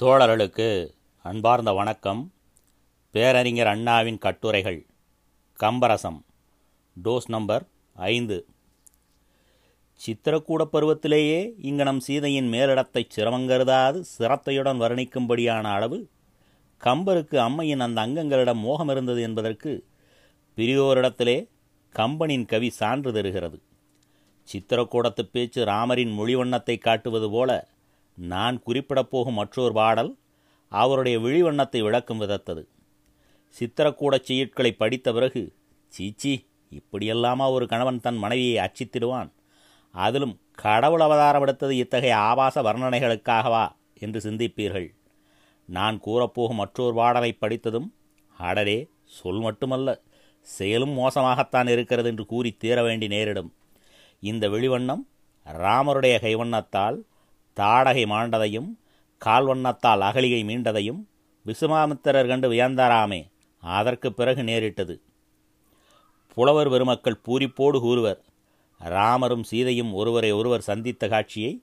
தோழர்களுக்கு அன்பார்ந்த வணக்கம். பேரறிஞர் அண்ணாவின் கட்டுரைகள். கம்பரசம். டோஸ் நம்பர் ஐந்து. சித்திரக்கூட பருவத்திலேயே இங்கனம் சீதையின் மேலிடத்தை சிரமங்கருதாது சிரத்தையுடன் வர்ணிக்கும்படியான அளவு கம்பருக்கு அம்மையின் அந்த அங்கங்களிடம் மோகம் இருந்தது என்பதற்கு பிரியோரிடத்திலே கம்பனின் கவி சான்று தருகிறது. சித்திரக்கூடத்து பேச்சு ராமரின் மொழிவண்ணத்தை காட்டுவது போல நான் குறிப்பிடப் போகும் மற்றொரு பாடல் அவருடைய விழிவண்ணத்தை விளக்கும் விதத்தது. சித்திரக்கூடச் செய்யுட்களை படித்த பிறகு சீச்சி இப்படியெல்லாமா ஒரு கணவன் தன் மனைவியை அச்சித்திடுவான் அதிலும் கடவுள் அவதாரம் எடுத்தது இத்தகைய ஆபாச வர்ணனைகளுக்காகவா என்று சிந்திப்பீர்கள். நான் கூறப்போகும் மற்றொரு பாடலை படித்ததும் அடரே சொல் மட்டுமல்ல செயலும் மோசமாகத்தான் இருக்கிறது என்று கூறி தீர வேண்டி நேரிடும். இந்த வெளிவண்ணம் ராமருடைய கைவண்ணத்தால் தாடகை மாண்டதையும் கால்வண்ணத்தால் அகலியை மீண்டதையும் விசுமாமித்திரர் கண்டு வியந்தாராமே. அதற்கு பிறகு நேரிட்டது. புலவர் பெருமக்கள் பூரிப்போடு கூறுவர் ராமரும் சீதையும் ஒருவரை ஒருவர் சந்தித்த காட்சியை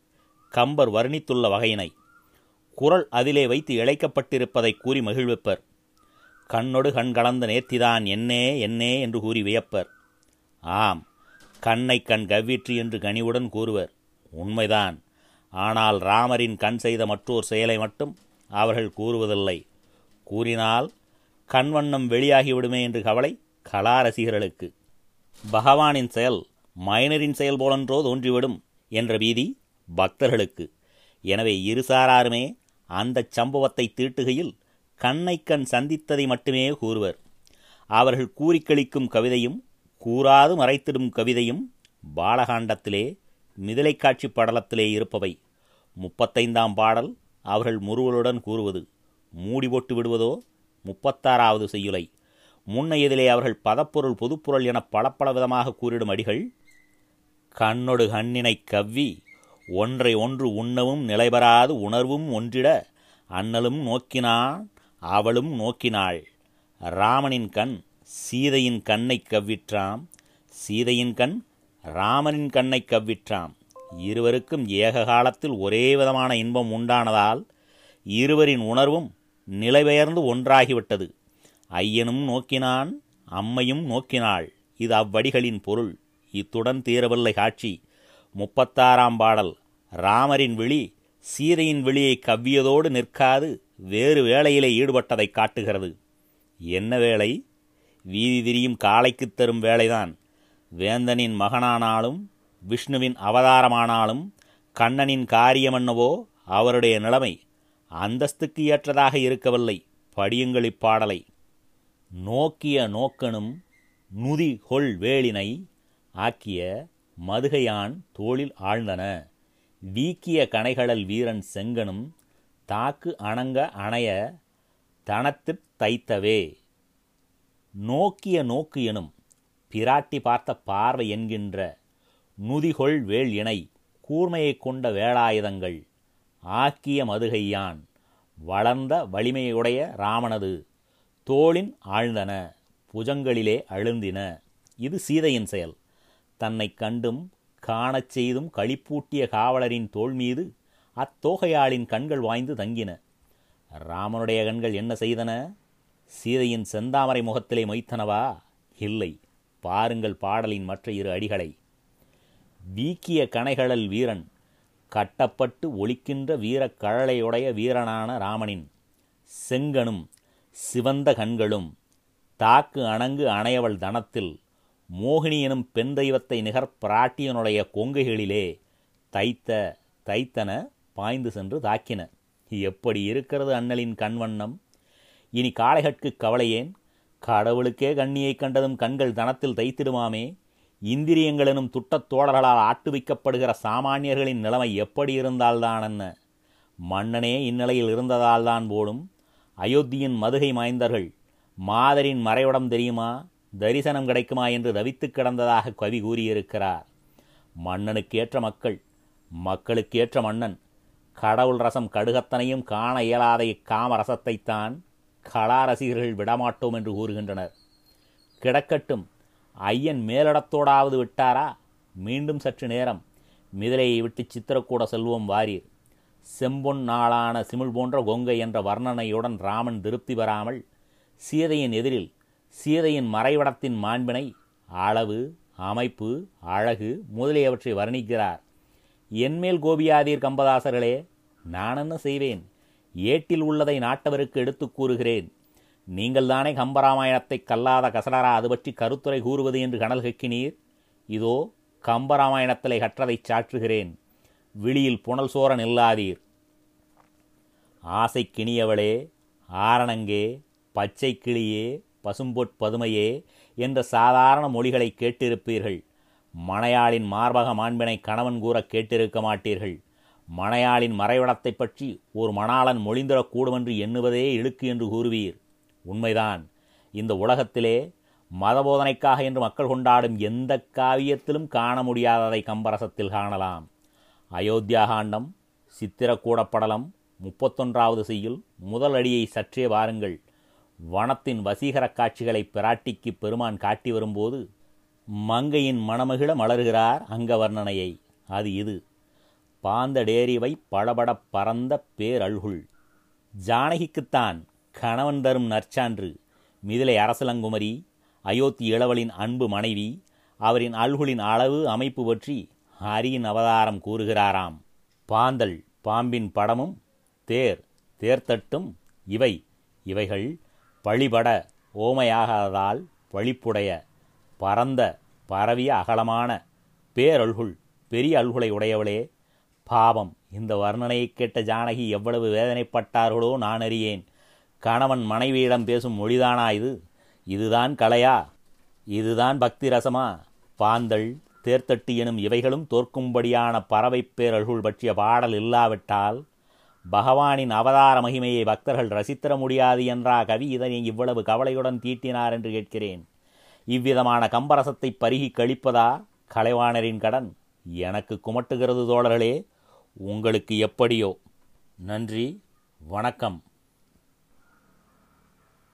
கம்பர் வர்ணித்துள்ள வகையினை. குரல் அதிலே வைத்து இழைக்கப்பட்டிருப்பதை கூறி மகிழ்விப்பர். கண்ணொடு கண் கலந்த நேர்த்திதான் என்னே என்னே என்று கூறி வியப்பர். ஆம் கண்ணை கண் கவ்விற்று என்று கனிவுடன் கூறுவர் உண்மைதான். ஆனால் ராமரின் கண் செய்த மற்றொரு செயலை மட்டும் அவர்கள் கூறுவதில்லை. கூறினால் கண்வண்ணம் வெளியாகிவிடுமே என்று கவலை கலா ரசிகர்களுக்கு பகவானின் செயல் மைனரின் செயல் போலன்றோ தோன்றிவிடும் என்ற பீதி பக்தர்களுக்கு. எனவே இருசாராருமே அந்தச் சம்பவத்தை தீட்டுகையில் கண்ணை கண் சந்தித்ததை மட்டுமே கூறுவர். அவர்கள் கூறிக்களிக்கும் கவிதையும் கூறாது மறைத்திடும் கவிதையும் பாலகாண்டத்திலே மிதிலை படலத்திலே இருப்பவை. முப்பத்தைந்தாம் பாடல் அவர்கள் முறுவலுடன் கூறுவது மூடி போட்டு விடுவதோ? முப்பத்தாறாவது செய்யுலை முன்னையதிலே அவர்கள் பதப்பொருள் பொதுப்பொருள் என பளப்பல விதமாக கூறிடும் அடிகள் கண்ணொடு கண்ணினை கவ்வி ஒன்றை ஒன்று உண்ணவும் நிலைபெறாது உணர்வும் ஒன்றிட அண்ணலும் நோக்கினான் அவளும் நோக்கினாள். ராமனின் கண் சீதையின் கண்ணை கவ்விற்றாம் சீதையின் கண் ராமனின் கண்ணை கவ்விற்றாம். இருவருக்கும் ஏக காலத்தில் ஒரே விதமான இன்பம் உண்டானதால் இருவரின் உணர்வும் நிலைபெயர்ந்து ஒன்றாகிவிட்டது. ஐயனும் நோக்கினான் அம்மையும் நோக்கினாள். இது அவ்வடிகளின் பொருள். இத்துடன் தீரவில்லை காட்சி. முப்பத்தாறாம் பாடல். ராமரின் விழி சீதையின் விழியை கவ்வியதோடு நிற்காது வேறு வேளையிலே ஈடுபட்டதை காட்டுகிறது. என்ன வேலை வீதி திரியும் காளைக்குத் தரும் வேலைதான் வேந்தனின் மகனானாலும் விஷ்ணுவின் அவதாரமானாலும் கண்ணனின் காரியமென்னவோ அவருடைய நிலைமை அந்தஸ்துக்கு ஏற்றதாக இருக்கவில்லை. படியுங்கள் இப்பாடலை. நோக்கிய நோக்கனும் நுதி கொள் வேளினை ஆக்கிய மதுகையான் தோளில் ஆழ்ந்தன. வீக்கிய கனைகளல் வீரன் செங்கனும் தாக்கு அணங்க அணைய தனத்திற் தைத்தவே. நோக்கிய நோக்கு எனும் பிராட்டி பார்த்த பார்வை என்கின்ற நுதிகொள் வேள் இணை கூர்மையைக் கொண்ட வேலாயுதங்கள் ஆக்கிய மதுகையான் வளர்ந்த வலிமையுடைய ராமனது. தோளின் ஆழ்ந்தன புஜங்களிலே அழுந்தின. இது சீதையின் செயல். தன்னை கண்டும் காணச் செய்தும் களிப்பூட்டிய காவலரின் தோள் மீது அத்தோகையாளின் கண்கள் வாய்ந்து தங்கின. ராமனுடைய கண்கள் என்ன செய்தன? சீதையின் செந்தாமரை முகத்திலே மொய்த்தனவா? இல்லை. பாருங்கள் பாடலின் மற்ற இரு அடிகளை. வீக்கிய கனைகளல் வீரன் கட்டப்பட்டு ஒழிக்கின்ற வீரக் கழலையுடைய வீரனான ராமனின் செங்கனும் சிவந்த கண்களும் தாக்கு அணங்கு அணையவள் தனத்தில் மோகினி எனும் பெண் தெய்வத்தை நிகர் பிராட்டியனுடைய கொங்கைகளிலே தைத்த தைத்தன பாய்ந்து சென்று தாக்கின. எப்படி இருக்கிறது அண்ணலின் கண்வண்ணம்? இனி காளைகட்கு கவலையேன்? கடவுளுக்கே கண்ணியைக் கண்டதும் கண்கள் தனத்தில் தைத்திடுமாமே? இந்திரியங்களெனும் துட்டத் தோழர்களால் ஆட்டுவிக்கப்படுகிற சாமானியர்களின் நிலைமை எப்படி இருந்தால்தான் என்ன மன்னனே இந்நிலையில் இருந்ததால்தான் போலும் அயோத்தியின் மதுகை மாய்ந்தர்கள் மாதரின் மறைவிடம் தெரியுமா? தரிசனம் கிடைக்குமா? என்று தவித்துக் கிடந்ததாக கவி கூறியிருக்கிறார். மன்னனுக்கேற்ற மக்கள் மக்களுக்கேற்ற மன்னன் கடவுள் ரசம் கடுகத்தனையும் காண இயலாத இக்காம ரசத்தைத்தான் கலா ரசிகர்கள் விடமாட்டோம் என்று கூறுகின்றனர். கிடக்கட்டும் ஐயன் மேலிடத்தோடாவது விட்டாரா? மீண்டும் சற்று நேரம். மிதிலையை விட்டு சித்திரக்கூட செல்வோம் வாரீர். செம்பொன் நாளான சிமிழ் போன்ற கொங்கை என்ற வர்ணனையுடன் ராமன் திருப்தி பெறாமல் சீதையின் எதிரில் சீதையின் மறைவிடத்தின் மாண்பினை அளவு அமைப்பு அழகு முதலியவற்றை வர்ணிக்கிறார். என்மேல் கோபியாதீர் கம்பதாசர்களே நான் என்ன செய்வேன்? ஏட்டில் உள்ளதை நாட்டவருக்கு எடுத்துக் கூறுகிறேன். நீங்கள்தானே கம்பராமாயணத்தை கல்லாத கசடரா அது பற்றி கருத்துரை கூறுவது என்று கனல் கக்கினீர் இதோ கம்பராமாயணத்திலே கற்றதைச் சாற்றுகிறேன். விழியில் புனல் சோர நில்லாதீர். ஆசை கிணியவளே ஆரணங்கே பச்சை கிளியே பசும்பொற் பதுமையே என்ற சாதாரண மொழிகளை கேட்டிருப்பீர்கள். மனையாளின் மார்பக மாண்பினை கணவன் கூற கேட்டிருக்க மாட்டீர்கள். மனையாளின் மறைவிடத்தைப் பற்றி ஒரு மணாளன் மொழிந்திடக்கூடுமென்று எண்ணுவதே இழுக்கு என்று கூறுவீர். உண்மைதான். இந்த உலகத்திலே மதபோதனைக்காக என்று மக்கள் கொண்டாடும் எந்த காவியத்திலும் காண முடியாததை கம்பரசத்தில் காணலாம். அயோத்தியா காண்டம் சித்திரக்கூடப்படலம் முப்பத்தொன்றாவது செய்யுள் முதல் அடியை சற்றே வாருங்கள். வனத்தின் வசீகர காட்சிகளை பிராட்டிக்கு பெருமான் காட்டி வரும்போது மங்கையின் மணமகிழ மலர்கிறார் அங்க வர்ணனையை அது இது. பாந்தடேரிவை படபட பறந்த பேரல்குள். ஜானகிக்குத்தான் கணவன் தரும் நற்சான்று மிதிலை அரசலங்குமரி அயோத்தி இளவலின் அன்பு மனைவி அவரின் அல்குலின் அளவு அமைப்பு பற்றி ஹரியின் அவதாரம் கூறுகிறாராம். பாந்தல் பாம்பின் படமும் தேர் தேர்த்தட்டும் இவை இவைகள் பழிபட ஓமையாகாததால் பழிப்புடைய பரந்த பரவிய அகலமான பேரல்குள் பெரிய அல்குலை உடையவளே பாவம் இந்த வர்ணனையை கேட்ட ஜானகி எவ்வளவு வேதனைப்பட்டார்களோ நான் அறியேன். கணவன் மனைவியிடம் பேசும் மொழிதானா இது? இதுதான் கலையா? இதுதான் பக்தி ரசமா பாந்தள் தேர்த்தட்டி எனும் இவைகளும் தோற்கும்படியான பறவை பேரல்குள் பற்றிய பாடல் இல்லாவிட்டால் பகவானின் அவதார மகிமையை பக்தர்கள் ரசித்திர முடியாது என்றா கவி இதனை இவ்வளவு கவலையுடன் தீட்டினார் என்று கேட்கிறேன். இவ்விதமான கம்பரசத்தை பருகி கழிப்பதா கலைவாணரின் கடன்? எனக்கு குமட்டுகிறது தோழர்களே உங்களுக்கு எப்படியோ. நன்றி வணக்கம்.